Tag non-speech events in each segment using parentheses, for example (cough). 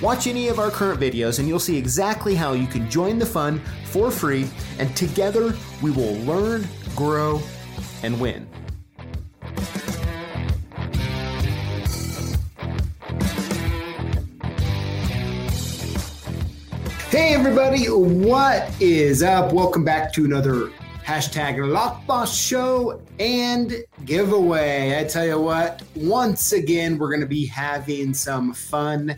Watch any of our current videos and you'll see exactly how you can join the fun for free, and together we will learn, grow, and win. Hey everybody, what is up? Welcome back to another hashtag Lockboss show and giveaway. I tell you what, once again, we're going to be having some fun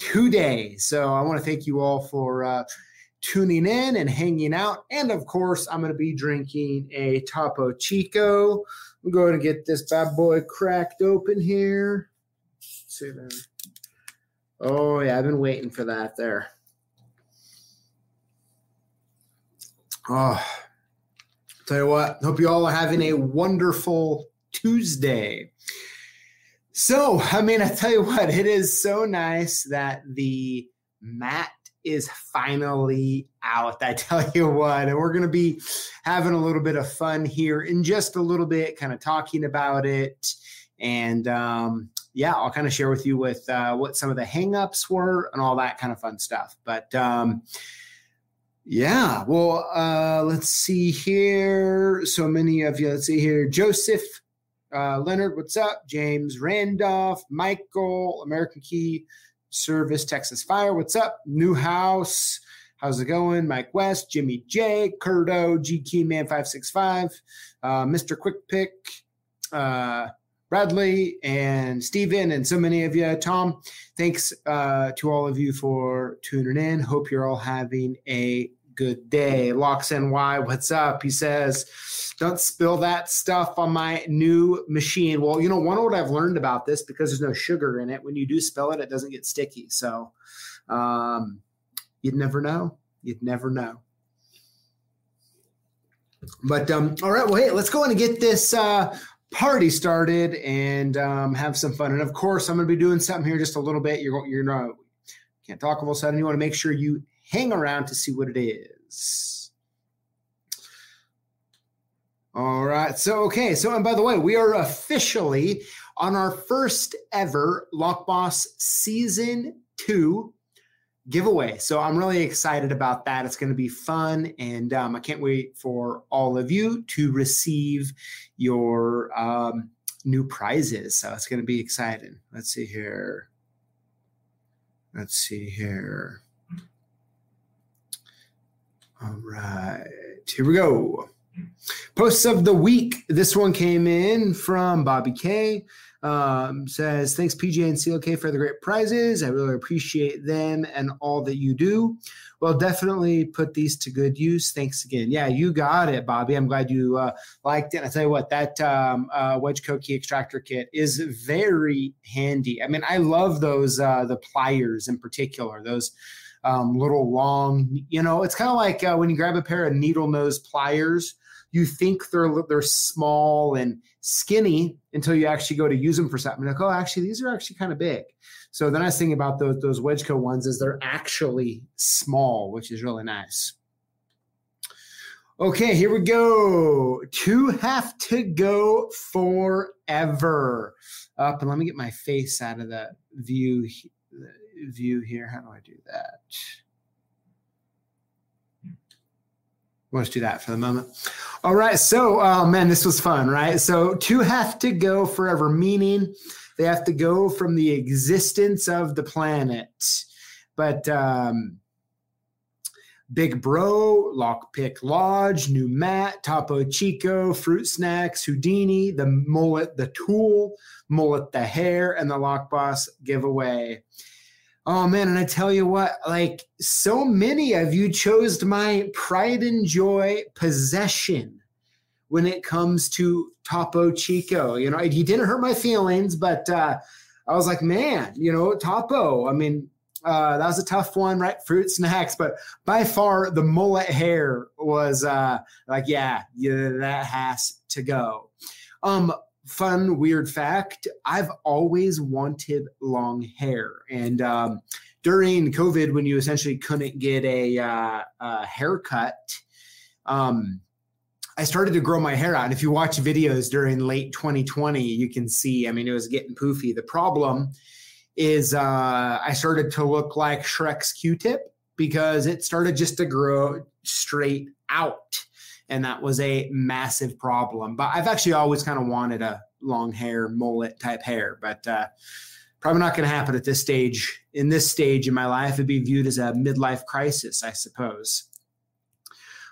today. So I want to thank you all for uh, tuning in and hanging out. And of course, I'm going to be drinking a Topo Chico. I'm going to get this bad boy cracked open here. Let's see there. Oh, yeah, I've been waiting for that there. Oh, tell you what, hope you all are having a wonderful Tuesday. So, I mean, I tell you what, it is so nice that the mat is finally out. I (laughs) tell you what, and we're going to be having a little bit of fun here in just a little bit, kind of talking about it. And um, yeah, I'll kind of share with you with uh, what some of the hangups were and all that kind of fun stuff. But um, yeah, well, uh, let's see here. So many of you. Let's see here. Joseph uh, Leonard, what's up? James Randolph, Michael, American Key Service, Texas Fire, what's up? New House, how's it going? Mike West, Jimmy J, Curdo, GK Man 565, uh, Mr. Quick Pick, uh, Bradley, and Steven, and so many of you. Tom, thanks uh, to all of you for tuning in. Hope you're all having a good day. Locks NY, what's up? He says, don't spill that stuff on my new machine. Well, you know, one what I've learned about this because there's no sugar in it, when you do spill it, it doesn't get sticky. So um, you'd never know. You'd never know. But um, all right, well, hey, let's go and get this uh, party started and um, have some fun. And of course, I'm going to be doing something here just a little bit. You're you're not can't talk all of a sudden. You want to make sure you hang around to see what it is. All right. So, okay. So, and by the way, we are officially on our first ever Lock Boss season two giveaway. So, I'm really excited about that. It's going to be fun. And um, I can't wait for all of you to receive your um, new prizes. So, it's going to be exciting. Let's see here. Let's see here. All right, here we go. Posts of the week. This one came in from Bobby K. Um, says, Thanks, PJ and CLK, for the great prizes. I really appreciate them and all that you do. Well, definitely put these to good use. Thanks again. Yeah, you got it, Bobby. I'm glad you uh, liked it. I tell you what, that um, uh, Wedgeco key extractor kit is very handy. I mean, I love those uh, the pliers in particular. Those um, little long. You know, it's kind of like uh, when you grab a pair of needle nose pliers. You think they're they're small and skinny until you actually go to use them for something. Like, oh, actually, these are actually kind of big. So the nice thing about those those Wedgeco ones is they're actually small, which is really nice. Okay, here we go. Two have to go forever. Up and let me get my face out of the view view here. How do I do that? Let's do that for the moment. All right. So, oh man, this was fun, right? So, two have to go forever, meaning they have to go from the existence of the planet. But um, Big Bro, Lockpick Lodge, New Matt, Topo Chico, Fruit Snacks, Houdini, the Mullet, the Tool, Mullet the Hair, and the Lock Boss giveaway. Oh man, and I tell you what, like so many of you chose my pride and joy possession when it comes to Topo Chico. You know, he didn't hurt my feelings, but uh, I was like, man, you know, Topo. I mean, uh, that was a tough one, right? Fruit snacks, but by far the mullet hair was uh, like, yeah, yeah, that has to go. Um, fun, weird fact: I've always wanted long hair, and um, during COVID, when you essentially couldn't get a, uh, a haircut, um, I started to grow my hair out. And if you watch videos during late 2020, you can see, I mean, it was getting poofy. The problem is uh, I started to look like Shrek's Q-tip because it started just to grow straight out. And that was a massive problem. But I've actually always kind of wanted a long hair, mullet type hair, but uh, probably not going to happen at this stage. In this stage in my life, it'd be viewed as a midlife crisis, I suppose.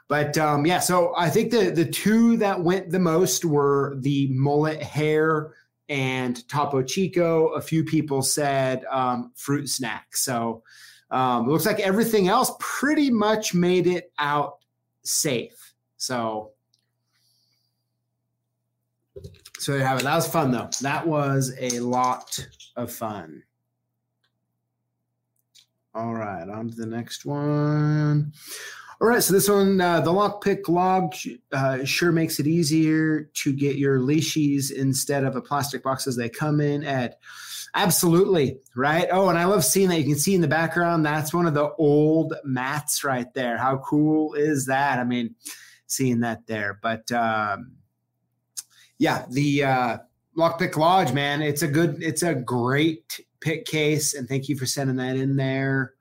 But um, yeah, so I think the the two that went the most were the mullet hair and Topo Chico. A few people said um, fruit snack. So um, it looks like everything else pretty much made it out safe. So so there you have it. That was fun though. That was a lot of fun. All right, on to the next one. All right, so this one, uh, the lockpick lodge uh, sure makes it easier to get your leashes instead of a plastic boxes they come in at. Absolutely, right? Oh, and I love seeing that. You can see in the background, that's one of the old mats right there. How cool is that? I mean, seeing that there. But um, yeah, the uh, lockpick lodge, man, it's a good, it's a great pick case. And thank you for sending that in there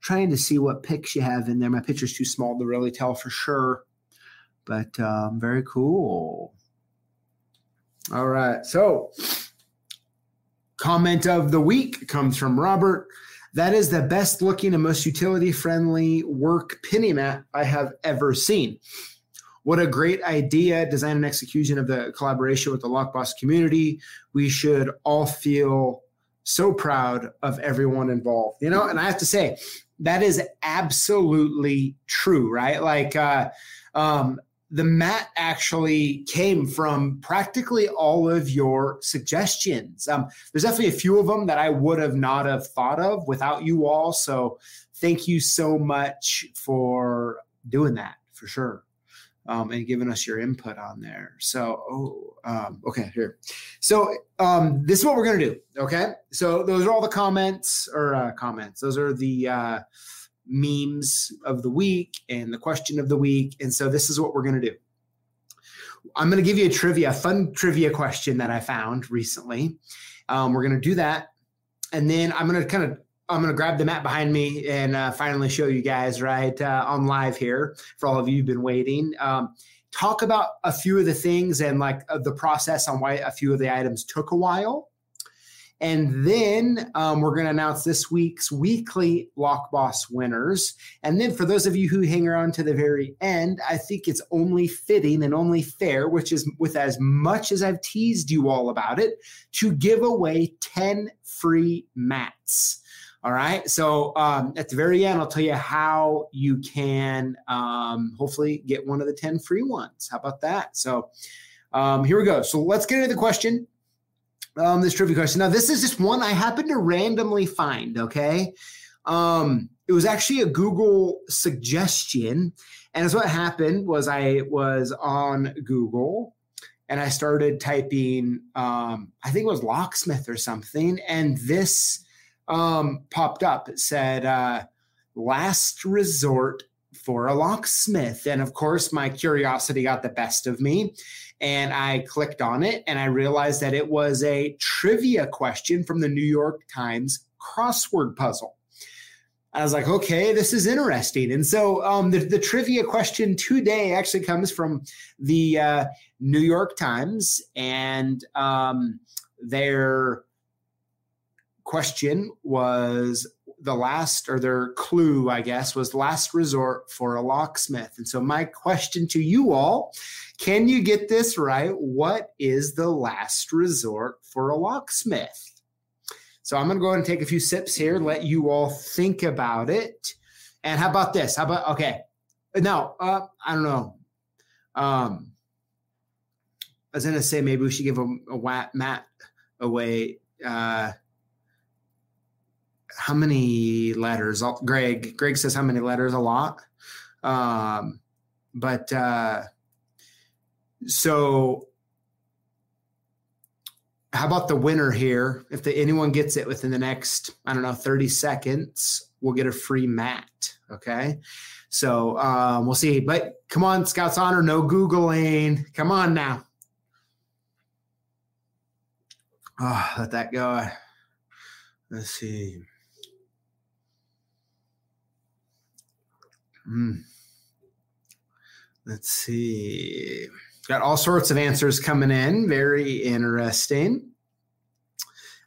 trying to see what picks you have in there. My picture's too small to really tell for sure, but um, very cool. All right. So, comment of the week comes from Robert. That is the best looking and most utility friendly work pinning mat I have ever seen. What a great idea, design and execution of the collaboration with the Lockboss community. We should all feel so proud of everyone involved. You know, and I have to say, that is absolutely true, right? Like, uh, um, the mat actually came from practically all of your suggestions. Um, there's definitely a few of them that I would have not have thought of without you all. So thank you so much for doing that for sure. Um, and giving us your input on there. So, oh, um, okay, here. So, um, this is what we're gonna do. Okay, so those are all the comments or uh, comments. Those are the uh, memes of the week and the question of the week. And so, this is what we're gonna do. I'm gonna give you a trivia, fun trivia question that I found recently. Um, we're gonna do that, and then I'm gonna kind of I'm going to grab the mat behind me and uh, finally show you guys right uh, on live here for all of you who've been waiting. Um, talk about a few of the things and like uh, the process on why a few of the items took a while. And then um, we're going to announce this week's weekly Lock Boss winners. And then for those of you who hang around to the very end, I think it's only fitting and only fair, which is with as much as I've teased you all about it, to give away 10 free mats. All right. So um, at the very end, I'll tell you how you can um, hopefully get one of the 10 free ones. How about that? So um, here we go. So let's get into the question. Um, this trivia question. Now, this is just one I happened to randomly find. Okay. Um, it was actually a Google suggestion. And as what happened was I was on Google and I started typing, um, I think it was locksmith or something. And this, um, popped up. It said, uh, last resort for a locksmith. And of course, my curiosity got the best of me. And I clicked on it and I realized that it was a trivia question from the New York Times crossword puzzle. I was like, okay, this is interesting. And so um, the, the trivia question today actually comes from the uh, New York Times and um, their question was the last or their clue i guess was last resort for a locksmith. And so my question to you all can you get this right? What is the last resort for a locksmith? So i'm going to go ahead and take a few sips here let you all think about it. And how about this? How about okay. Now uh, i don't know. Um i was going to say maybe we should give a, a mat away uh how many letters? Greg, Greg says how many letters? A lot. Um, but uh, so how about the winner here? If the, anyone gets it within the next, I don't know, 30 seconds, we'll get a free mat. Okay. So um, we'll see. But come on, Scouts Honor, no Googling. Come on now. Oh, let that go. Let's see. Hmm. Let's see. Got all sorts of answers coming in. Very interesting.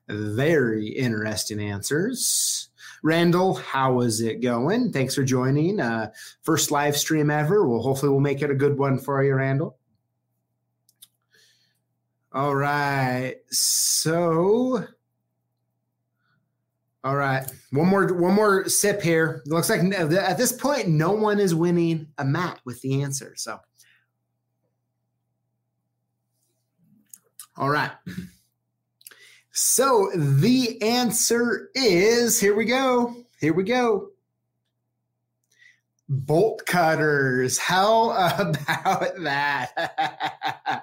Very interesting answers. Randall, how is it going? Thanks for joining. Uh, first live stream ever. Well, hopefully we'll make it a good one for you, Randall. All right. So, all right. One more, one more sip here. It looks like at this point, no one is winning a mat with the answer. So. All right. So the answer is here we go. Here we go. Bolt cutters. How (laughs) about that? (laughs)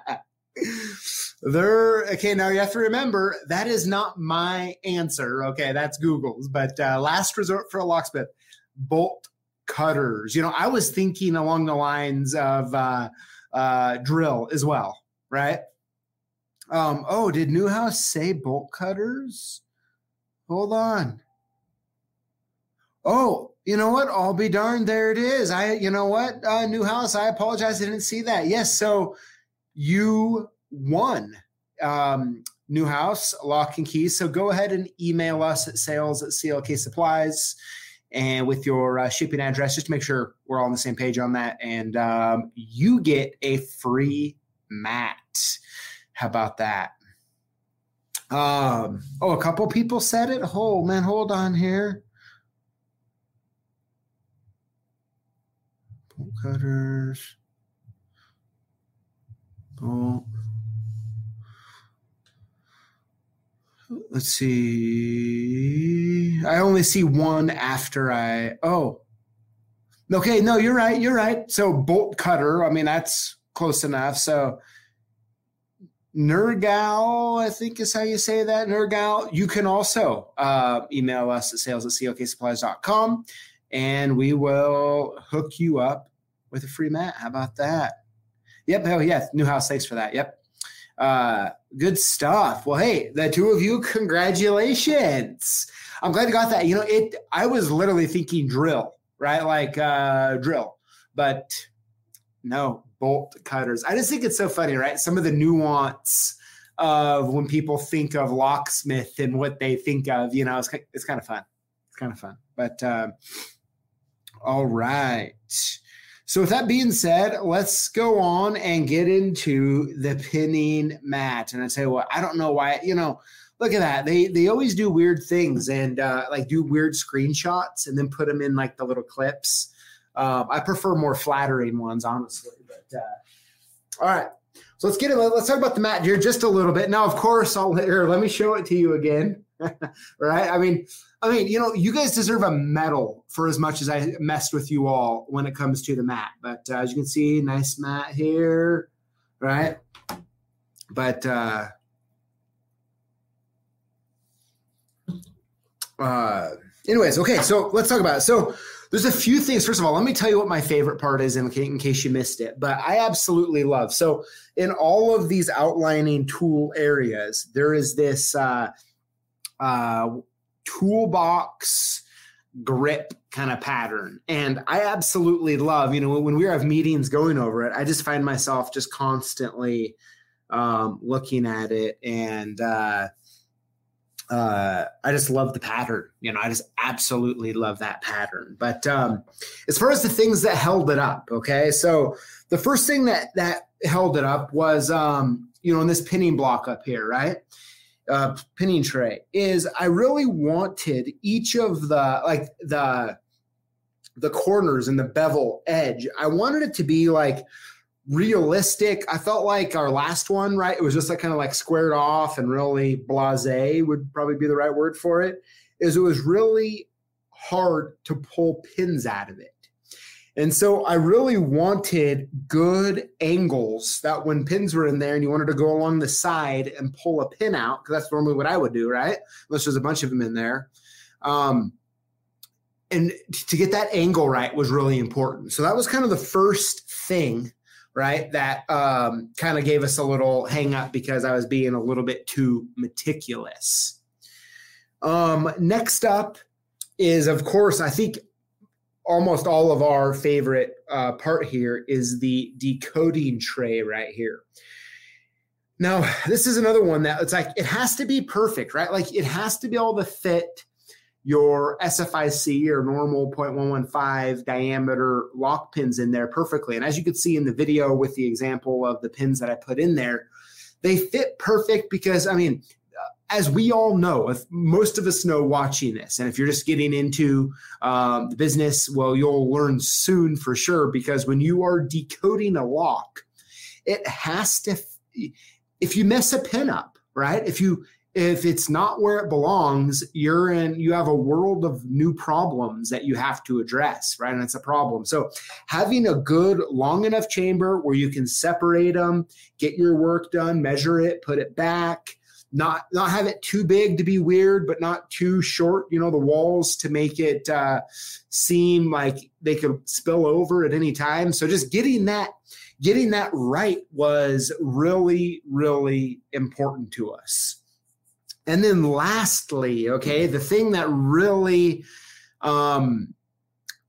there okay now you have to remember that is not my answer okay that's google's but uh, last resort for a locksmith bolt cutters you know i was thinking along the lines of uh, uh, drill as well right um, oh, did Newhouse say bolt cutters? Hold on. Oh, you know what? I'll be darned. There it is. I, you know what? Uh, Newhouse, I apologize. I didn't see that. Yes. So you won. Um, Newhouse, lock and key. So go ahead and email us at sales at CLK Supplies and with your uh, shipping address, just to make sure we're all on the same page on that. And um, you get a free mat. How about that? Um, oh, a couple people said it. Oh man, hold on here. Bolt cutters. Oh. Let's see. I only see one after I. Oh. Okay, no, you're right. You're right. So bolt cutter. I mean, that's close enough. So Nergal, I think is how you say that. Nergal. You can also uh, email us at sales at clksupplies.com and we will hook you up with a free mat. How about that? Yep. Oh, yeah. Newhouse. Thanks for that. Yep. Uh, good stuff. Well, hey, the two of you, congratulations. I'm glad you got that. You know, it, I was literally thinking drill, right? Like uh, drill, but no, bolt cutters. I just think it's so funny, right? Some of the nuance of when people think of locksmith and what they think of, you know, it's, it's kind of fun. It's kind of fun. But um, all right. So with that being said, let's go on and get into the pinning mat. And I you what, I don't know why, you know, look at that. They they always do weird things and uh, like do weird screenshots and then put them in like the little clips. Um, I prefer more flattering ones, honestly. But uh, all right, so let's get it. Let's talk about the mat here just a little bit. Now, of course, I'll here. Let me show it to you again. (laughs) right? I mean, I mean, you know, you guys deserve a medal for as much as I messed with you all when it comes to the mat. But uh, as you can see, nice mat here, right? But uh, uh, anyways, okay. So let's talk about it. So there's a few things. First of all, let me tell you what my favorite part is in, in case you missed it. But I absolutely love. So in all of these outlining tool areas, there is this uh, uh, toolbox grip kind of pattern. And I absolutely love, you know, when we have meetings going over it, I just find myself just constantly um, looking at it and uh, uh, I just love the pattern. You know, I just absolutely love that pattern. But um, as far as the things that held it up, okay, so the first thing that that held it up was, um, you know, in this pinning block up here, right? Uh, pinning tray is I really wanted each of the like the the corners and the bevel edge. I wanted it to be like realistic. I felt like our last one, right? It was just like kind of like squared off and really blase would probably be the right word for it. is it was really hard to pull pins out of it. And so I really wanted good angles that when pins were in there and you wanted to go along the side and pull a pin out, because that's normally what I would do, right? Unless there's a bunch of them in there. Um, and to get that angle right was really important. So that was kind of the first thing, right? That um, kind of gave us a little hang up because I was being a little bit too meticulous. Um, next up is, of course, I think almost all of our favorite uh, part here is the decoding tray right here. Now, this is another one that it's like it has to be perfect, right? Like it has to be able to fit your SFIC or normal 0.115 diameter lock pins in there perfectly. And as you could see in the video with the example of the pins that I put in there, they fit perfect because, I mean, as we all know, most of us know watching this, and if you're just getting into um, the business, well, you'll learn soon for sure because when you are decoding a lock, it has to. If you mess a pin up, right? If you if it's not where it belongs, you're in. You have a world of new problems that you have to address, right? And it's a problem. So having a good long enough chamber where you can separate them, get your work done, measure it, put it back not not have it too big to be weird, but not too short. You know, the walls to make it uh, seem like they could spill over at any time. So just getting that getting that right was really really important to us. And then lastly, okay, the thing that really um,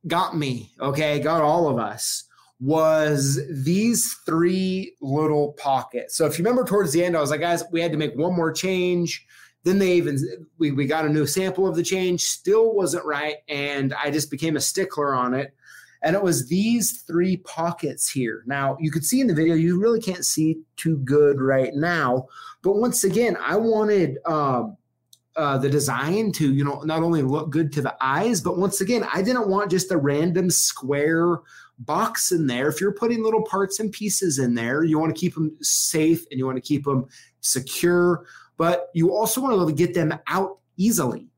got me, okay, got all of us was these three little pockets. So if you remember towards the end, I was like, guys, we had to make one more change. Then they even we, we got a new sample of the change, still wasn't right, and I just became a stickler on it. And it was these three pockets here. Now you could see in the video, you really can't see too good right now. But once again, I wanted um, uh, the design to you know not only look good to the eyes, but once again, I didn't want just a random square box in there. If you're putting little parts and pieces in there, you want to keep them safe and you want to keep them secure, but you also want to be able to get them out easily.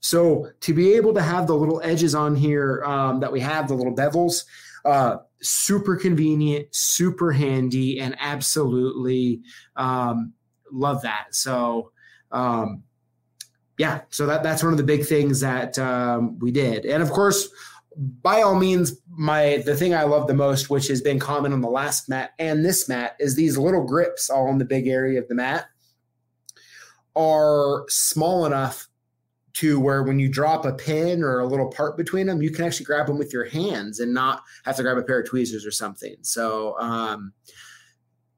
So to be able to have the little edges on here um, that we have, the little bevels, uh, super convenient, super handy, and absolutely um, love that. So um, yeah, so that that's one of the big things that um, we did, and of course by all means, my the thing I love the most, which has been common on the last mat and this mat, is these little grips all in the big area of the mat are small enough to where when you drop a pin or a little part between them, you can actually grab them with your hands and not have to grab a pair of tweezers or something. So, um,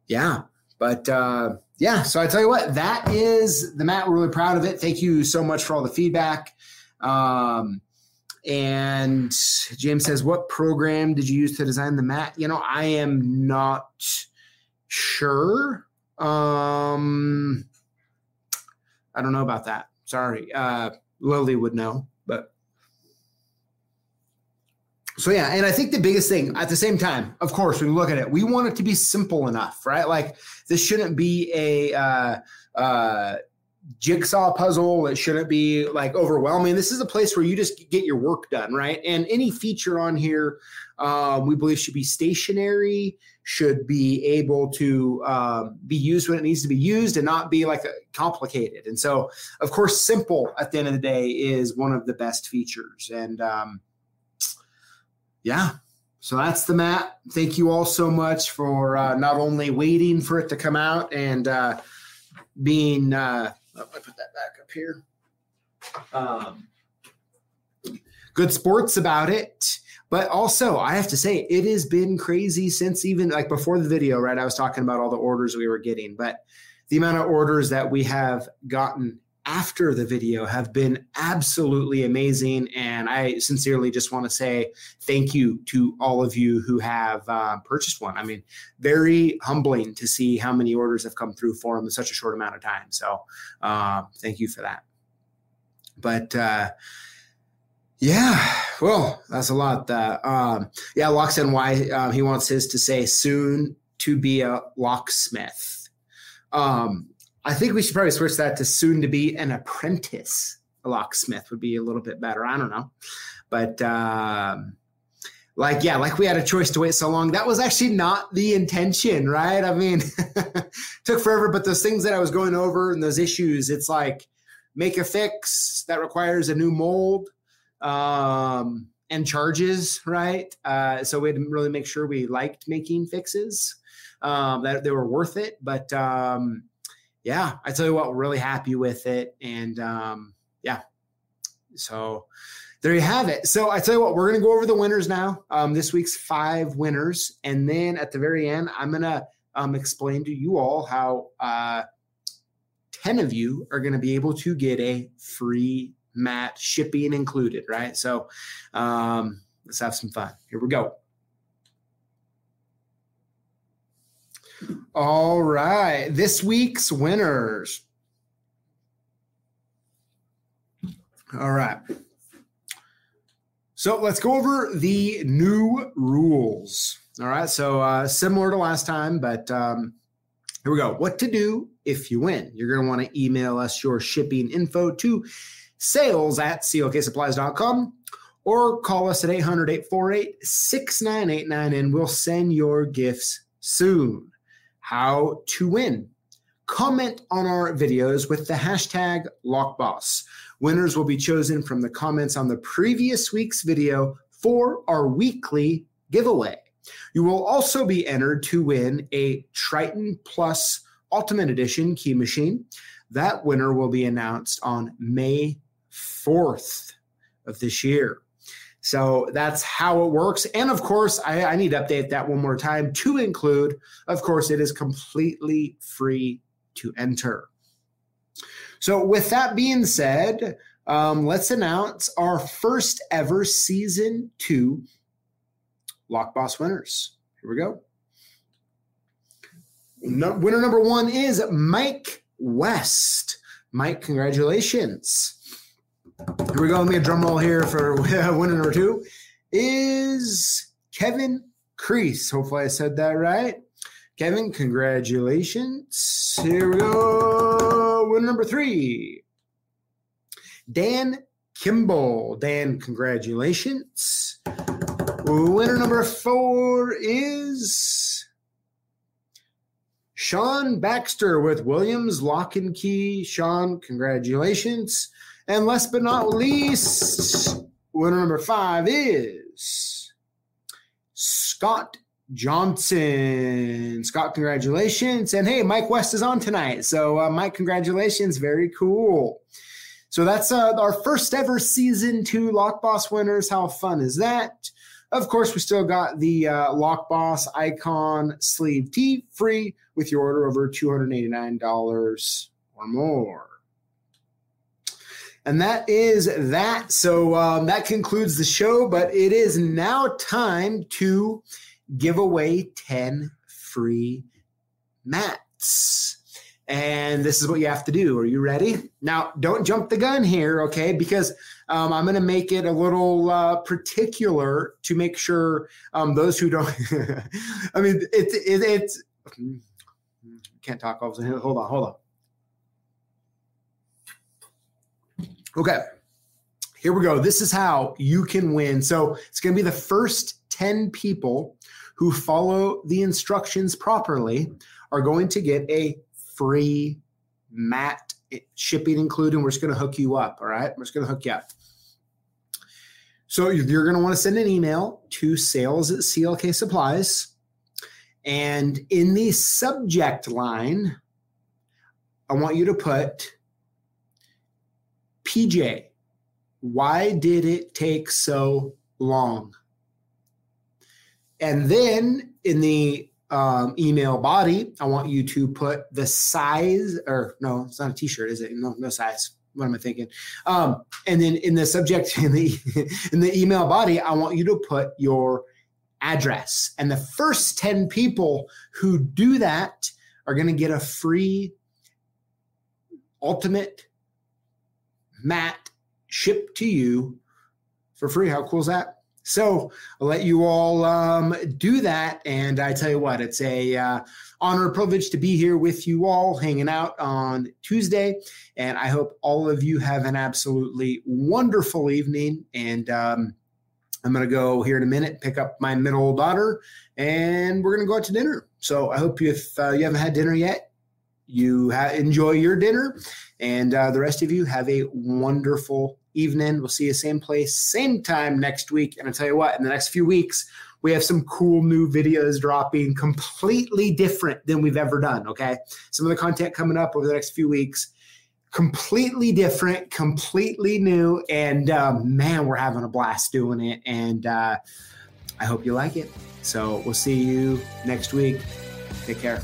yeah, but uh, yeah. So I tell you what, that is the mat. We're really proud of it. Thank you so much for all the feedback. Um, and James says, What program did you use to design the mat? You know, I am not sure. Um, I don't know about that. Sorry. Uh, Lily would know, but so yeah, and I think the biggest thing at the same time, of course, when you look at it, we want it to be simple enough, right? Like this shouldn't be a uh, uh, jigsaw puzzle. It shouldn't be like overwhelming. This is a place where you just get your work done, right? And any feature on here, uh, we believe should be stationary, should be able to um, be used when it needs to be used, and not be like complicated. And so, of course, simple at the end of the day is one of the best features. And um, yeah. So that's the mat. Thank you all so much for uh, not only waiting for it to come out and uh, being Oh, I put that back up here. Um, good sports about it. But also, I have to say, it has been crazy since even like before the video, right? I was talking about all the orders we were getting, but the amount of orders that we have gotten after the video have been absolutely amazing. And I sincerely just want to say thank you to all of you who have uh, purchased one. I mean, very humbling to see how many orders have come through for them in such a short amount of time. So uh, thank you for that. But uh, yeah, well, that's a lot. Uh, um, yeah, Locks NY, uh, he wants his to say soon to be a locksmith. Um, I think we should probably switch that to soon to be an apprentice locksmith would be a little bit better. I don't know, but um, like yeah, like we had a choice to wait so long. That was actually not the intention, right? I mean, (laughs) took forever, but those things that I was going over and those issues, it's like make a fix that requires a new mold. Um, and charges, right? Uh, so we had to really make sure we liked making fixes, um, that they were worth it. But um, yeah, I tell you what, we're really happy with it. And um, yeah, so there you have it. So I tell you what, we're going to go over the winners now. Um, this week's five winners. And then at the very end, I'm going to um, explain to you all how uh, 10 of you are going to be able to get a free mat, shipping included, right? So um, let's have some fun. Here we go. All right, this week's winners. All right. So let's go over the new rules. All right. So uh, similar to last time, but um, here we go. What to do if you win? You're going to want to email us your shipping info to sales at clksupplies.com or call us at 800 848 6989 and we'll send your gifts soon. How to win. Comment on our videos with the hashtag LockBoss. Winners will be chosen from the comments on the previous week's video for our weekly giveaway. You will also be entered to win a Triton Plus Ultimate Edition key machine. That winner will be announced on May 4th of this year. So that's how it works. And of course, I, I, need to update that one more time to include, of course, it is completely free to enter. So, with that being said, um, let's announce our first ever season two Lock Boss winners. Here we go. No, winner number one is Mike West. Mike, congratulations. Here we go. Let me a drum roll here for (laughs) winner number two is Kevin Crease. Hopefully I said that right. Kevin, congratulations. Here we go. Winner number three. Dan Kimball. Dan, congratulations. Winner number four is Sean Baxter with Williams Lock and Key. Sean, congratulations. And last but not least, winner number five is Scott Johnson. Scott, congratulations. And hey, Mike West is on tonight. So, uh, Mike, congratulations. Very cool. So, that's uh, our first ever season two Lock Boss winners. How fun is that? Of course, we still got the uh, Lock Boss icon sleeve tee free with your order over $289 or more. And that is that. So um, that concludes the show, but it is now time to give away 10 free mats. And this is what you have to do. Are you ready? Now, don't jump the gun here, okay? Because um, I'm going to make it a little uh, particular to make sure um, those who don't. (laughs) I mean, it's it, it's can't talk. Hold on, hold on. Okay, here we go. This is how you can win. So it's going to be the first 10 people who follow the instructions properly are going to get a free mat shipping included. And we're just going to hook you up. All right. We're just going to hook you up. So you're going to want to send an email to sales at CLK Supplies. And in the subject line, I want you to put PJ, why did it take so long? And then in the um, email body, I want you to put the size, or no, it's not a t-shirt, is it? No, no size. What am I thinking? Um, and then in the subject (laughs) in the in the email body, I want you to put your address. And the first 10 people who do that are going to get a free ultimate mat shipped to you for free. How cool is that? So I'll let you all um, do that. And I tell you what, it's a uh, honor and privilege to be here with you all, hanging out on Tuesday. And I hope all of you have an absolutely wonderful evening. And um, I'm going to go here in a minute, pick up my middle daughter, and we're going to go out to dinner. So I hope you, if uh, you haven't had dinner yet, you ha- enjoy your dinner, and uh, the rest of you have a wonderful evening. We'll see you same place, same time next week. And I tell you what, in the next few weeks, we have some cool new videos dropping, completely different than we've ever done. Okay, some of the content coming up over the next few weeks completely different, completely new, and um, man, we're having a blast doing it. And uh, I hope you like it. So we'll see you next week. Take care.